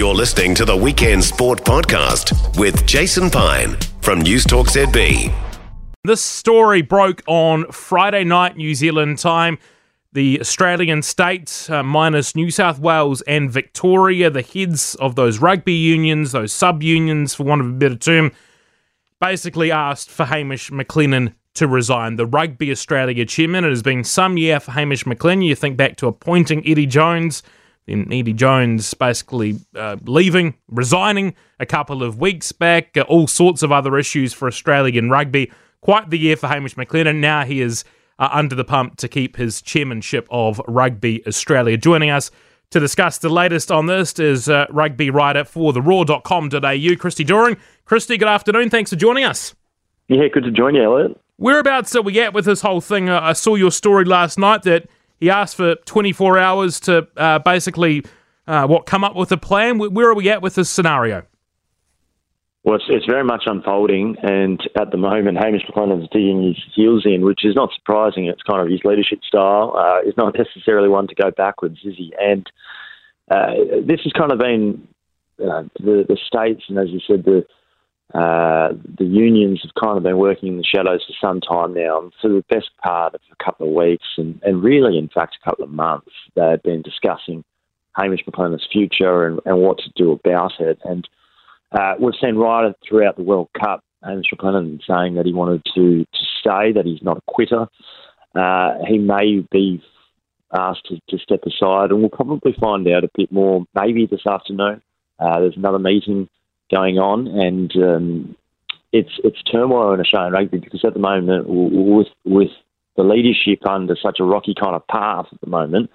You're listening to the Weekend Sport Podcast with Jason Pine from Newstalk ZB. This story broke on Friday night, New Zealand time. The Australian states, uh, minus New South Wales and Victoria, the heads of those rugby unions, those sub unions, for want of a better term, basically asked for Hamish McLennan to resign. The Rugby Australia chairman. It has been some year for Hamish McLennan. You think back to appointing Eddie Jones, Eddie Jones basically uh, leaving, resigning a couple of weeks back, uh, all sorts of other issues for Australian rugby. Quite the year for Hamish McLennan. Now he is uh, under the pump to keep his chairmanship of Rugby Australia. Joining us to discuss the latest on this is uh, rugby writer for the roar.com.au, Christy Doran. Christy, good afternoon. Thanks for joining us. Yeah, good to join you, Elliott. Whereabouts are we at with this whole thing? Uh, I saw your story last night that he asked for 24 hours to uh, basically uh, what come up with a plan. Where are we at with this scenario? Well, it's, it's, very much unfolding, and at the moment, Hamish McLennan's digging his heels in, which is not surprising. It's kind of his leadership style. Uh, he's not necessarily one to go backwards, is he? And uh, this has kind of been uh, the, the states, and as you said, the uh, the unions have kind of been working in the shadows for some time now. For the best part of a couple of weeks, and, and really, in fact, a couple of months, they've been discussing Hamish McLennan's future and, and what to do about it. And uh, we've seen right throughout the World Cup, Hamish McLennan saying that he wanted to, to stay, that he's not a quitter. Uh, he may be asked to, to, step aside, and we'll probably find out a bit more maybe this afternoon. Uh, there's another meeting going on, and um, it's it's turmoil in Australian rugby because at the moment, with with the leadership under such a rocky kind of path at the moment,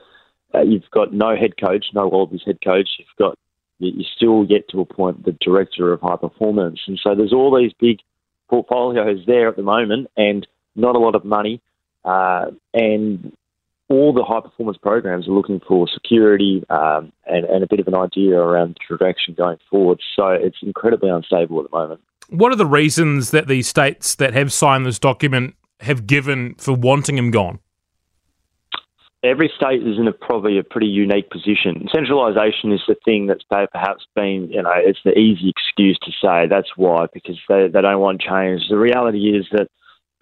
uh, you've got no head coach, no Wallabies head coach. You've got you still yet to appoint the director of high performance. And so there's all these big portfolios there at the moment and not a lot of money. Uh, and all the high performance programs are looking for security um, and, and a bit of an idea around the direction going forward. So it's incredibly unstable at the moment. What are the reasons that the states that have signed this document have given for wanting him gone? every state is in a probably a pretty unique position. Centralisation is the thing that's perhaps been, you know, it's the easy excuse to say that's why because they, they don't want change. The reality is that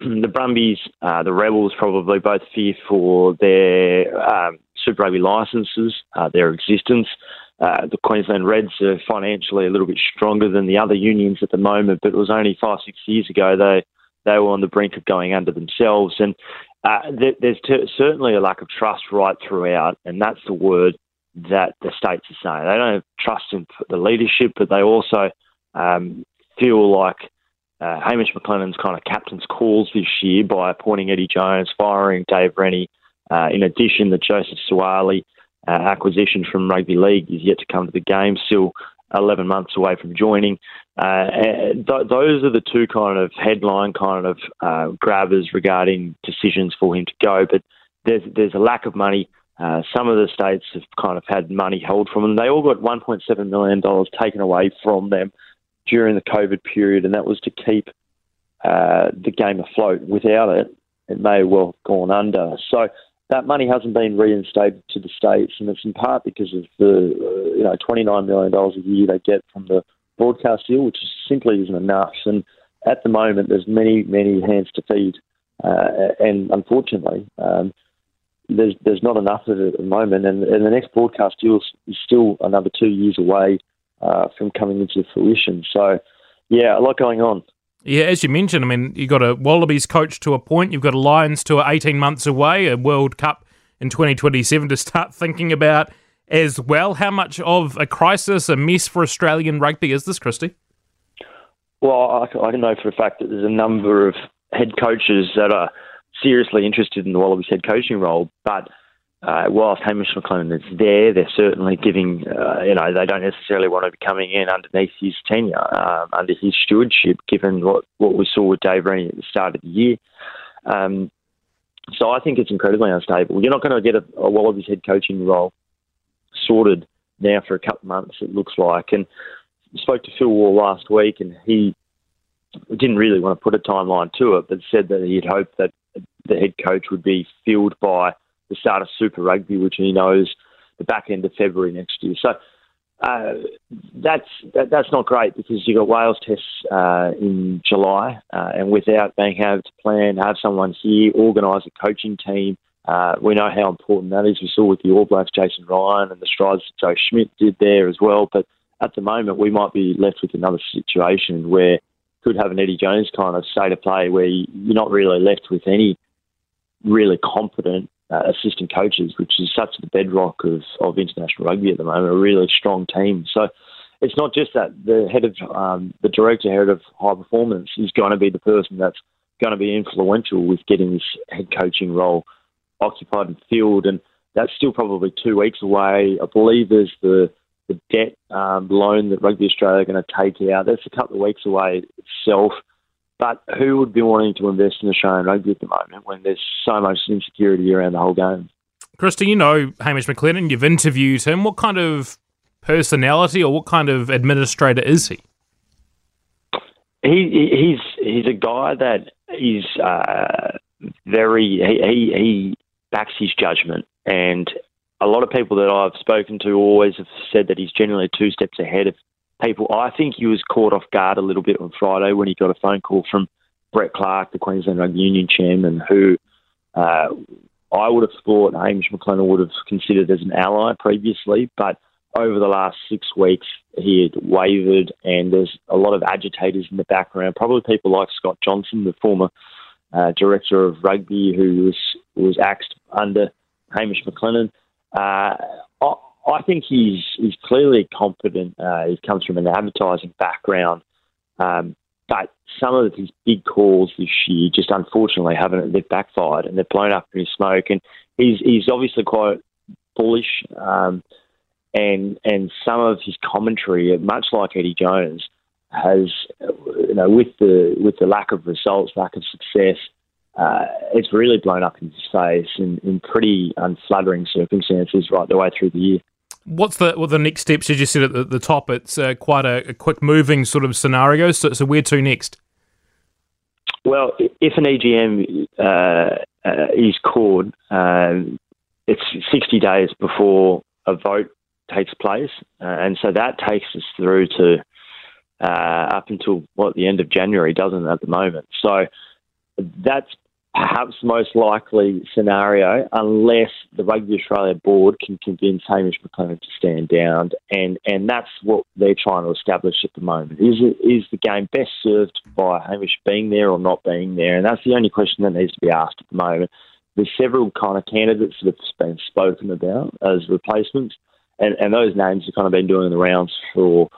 the Brumbies, uh, the Rebels, probably both fear for their um, Super Rugby licences, uh, their existence. Uh, the Queensland Reds are financially a little bit stronger than the other unions at the moment, but it was only five, six years ago they they were on the brink of going under themselves. And uh, there's t- certainly a lack of trust right throughout, and that's the word that the states are saying. They don't trust in the leadership, but they also um, feel like uh, Hamish McLennan's kind of captain's calls this year by appointing Eddie Jones, firing Dave Rennie. Uh, in addition, the Joseph Suaalii uh, acquisition from Rugby League is yet to come to the game. Still 11 months away from joining. Uh, th- those are the two kind of headline kind of uh, grabbers regarding decisions for him to go. But there's there's a lack of money. Uh, some of the states have kind of had money held from them. They all got 1.7 million dollars taken away from them during the COVID period, and that was to keep uh, the game afloat. Without it, it may well have gone under. So that money hasn't been reinstated to the states, and it's in part because of the uh, you know twenty nine million dollars a year they get from the broadcast deal, which simply isn't enough. And at the moment, there's many many hands to feed, uh, and unfortunately, um, there's there's not enough of it at the moment. And, and the next broadcast deal is still another two years away uh, from coming into fruition. So, yeah, a lot going on. Yeah, as you mentioned, I mean, you've got a Wallabies coach to a point, you've got a Lions tour 18 months away, a World Cup in 2027 to start thinking about as well. How much of a crisis, a mess for Australian rugby is this, Christy? Well, I, I know for a fact that there's a number of head coaches that are seriously interested in the Wallabies head coaching role, but uh, whilst Hamish McLennan is there, they're certainly giving, uh, you know, they don't necessarily want to be coming in underneath his tenure, um, under his stewardship, given what, what we saw with Dave Rennie at the start of the year. Um, so I think it's incredibly unstable. You're not going to get a, a Wallabies head coaching role sorted now for a couple of months, it looks like. And I spoke to Phil Waugh last week, and he didn't really want to put a timeline to it, but said that he'd hoped that the head coach would be filled by the start of Super Rugby, which he knows the back end of February next year. So uh, that's that, that's not great because you've got Wales tests uh, in July, uh, and without being able to plan, have someone here, organise a coaching team. Uh, we know how important that is. We saw with the All Blacks, Jason Ryan, and the strides that Joe Schmidt did there as well. But at the moment, we might be left with another situation where could have an Eddie Jones kind of state of play where you're not really left with any really competent uh, assistant coaches, which is such the bedrock of, of international rugby at the moment, a really strong team. So it's not just that the head of um, the director head of high performance is going to be the person that's going to be influential with getting this head coaching role occupied and filled, and that's still probably two weeks away. I believe there's the the debt um, loan that Rugby Australia are going to take out. That's a couple of weeks away itself. But who would be wanting to invest in Australian rugby at the moment when there's so much insecurity around the whole game? Christy, you know Hamish McLennan. You've interviewed him. What kind of personality or what kind of administrator is he? He he's he's a guy that is uh, very he, he he backs his judgment, and a lot of people that I've spoken to always have said that he's generally two steps ahead of people. I think he was caught off guard a little bit on Friday when he got a phone call from Brett Clark, the Queensland Rugby Union chairman, who uh, I would have thought Hamish McLennan would have considered as an ally previously, but over the last six weeks he had wavered, and there's a lot of agitators in the background. Probably people like Scott Johnson, the former uh, director of rugby, who was was axed under Hamish McLennan. Uh, I think he's he's clearly competent. Uh, he comes from an advertising background, um, but some of his big calls this year just unfortunately haven't they've backfired and they've blown up in his smoke. And he's he's obviously quite bullish, um, and and some of his commentary, much like Eddie Jones, has you know with the with the lack of results, lack of success. Uh, it's really blown up in his face in, in pretty unflattering circumstances right the way through the year. What's the well, the next steps? As you said at the, the top, it's uh, quite a, a, quick moving sort of scenario. So, so where to next? Well, if an EGM uh, uh, is called, um, it's 60 days before a vote takes place, uh, and so that takes us through to uh, up until what the end of January, doesn't it, at the moment? So that's perhaps most likely scenario, unless the Rugby Australia board can convince Hamish McLennan to stand down, and and that's what they're trying to establish at the moment. Is it, is the game best served by Hamish being there or not being there? And that's the only question that needs to be asked at the moment. There's several kind of candidates that have been spoken about as replacements, and, and those names have kind of been doing the rounds for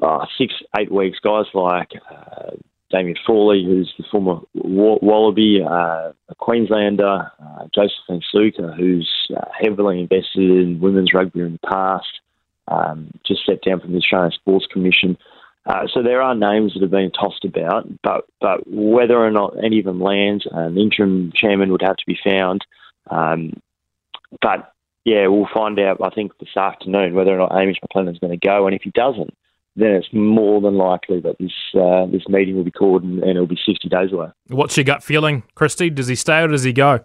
uh, six, eight weeks. Guys like uh, Damien Frawley, who's the former Wallaby, uh, a Queenslander, uh, Josephine Sukkar, who's uh, heavily invested in women's rugby in the past, um, just stepped down from the Australian Sports Commission. Uh, so there are names that have been tossed about, but but whether or not any of them lands, an interim chairman would have to be found. Um, but yeah, we'll find out. I think this afternoon whether or not McLennan is going to go, and if he doesn't, then it's more than likely that this uh, this meeting will be called and, and, it'll be 60 days away. What's your gut feeling, Christy? Does he stay or does he go?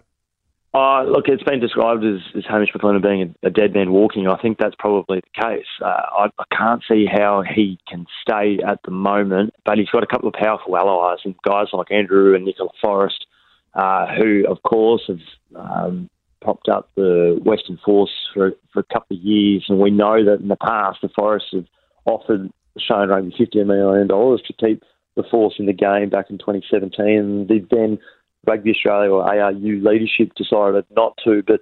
Uh, look, it's been described as, as Hamish McLennan being a, a, dead man walking. I think that's probably the case. Uh, I, I, can't see how he can stay at the moment, but he's got a couple of powerful allies and guys like Andrew and Nicola Forrest, uh, who, of course, have um, propped up the Western Force for, for a couple of years. And we know that in the past, the Forrests have offered Australian Rugby $50 million to keep the force in the game back in 2017. And then Rugby Australia or ARU leadership decided not to. But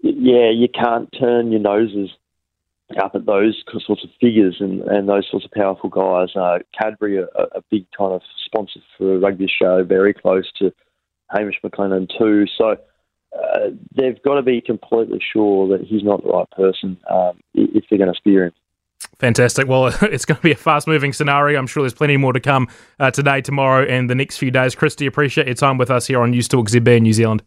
yeah, you can't turn your noses up at those sorts of figures and, and those sorts of powerful guys. Uh, Cadbury, a, a big kind of sponsor for Rugby Australia, very close to Hamish McLennan too. So uh, they've got to be completely sure that he's not the right person um, if they're going to steer him. Fantastic. Well, it's going to be a fast moving scenario. I'm sure there's plenty more to come uh, today, tomorrow, and the next few days. Christy, appreciate your time with us here on Newstalk ZB in New Zealand.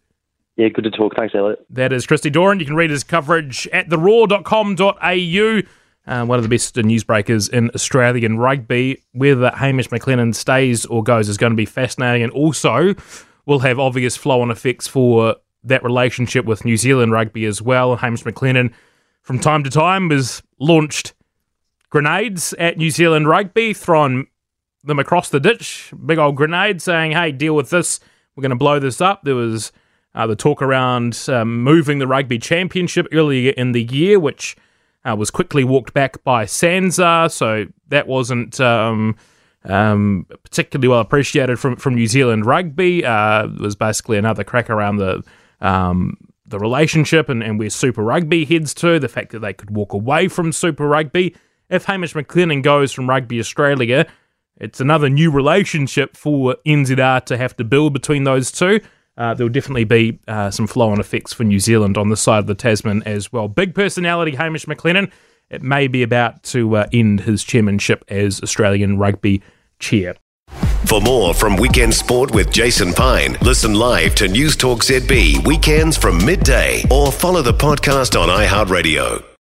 Yeah, good to talk. Thanks, Elliott. That is Christy Doran. You can read his coverage at theroar.com.au. Uh, one of the best newsbreakers in Australian rugby. Whether Hamish McLennan stays or goes is going to be fascinating, and also will have obvious flow on effects for that relationship with New Zealand rugby as well. Hamish McLennan from time to time has launched grenades at New Zealand rugby, throwing them across the ditch, big old grenade, saying, "Hey, deal with this. We're going to blow this up." There was uh, the talk around um, moving the rugby championship earlier in the year, which uh, was quickly walked back by SANZAAR, so that wasn't um, um, particularly well appreciated from, from New Zealand rugby. Uh, was basically another crack around the um, the relationship and, and where Super Rugby heads to, the fact that they could walk away from Super Rugby. If Hamish McLennan goes from Rugby Australia, it's another new relationship for NZR to have to build between those two. Uh, there will definitely be uh, some flow on effects for New Zealand on the side of the Tasman as well. Big personality, Hamish McLennan. It may be about to uh, end his chairmanship as Australian rugby chair. For more from Weekend Sport with Jason Pine, listen live to Newstalk ZB weekends from midday or follow the podcast on iHeartRadio.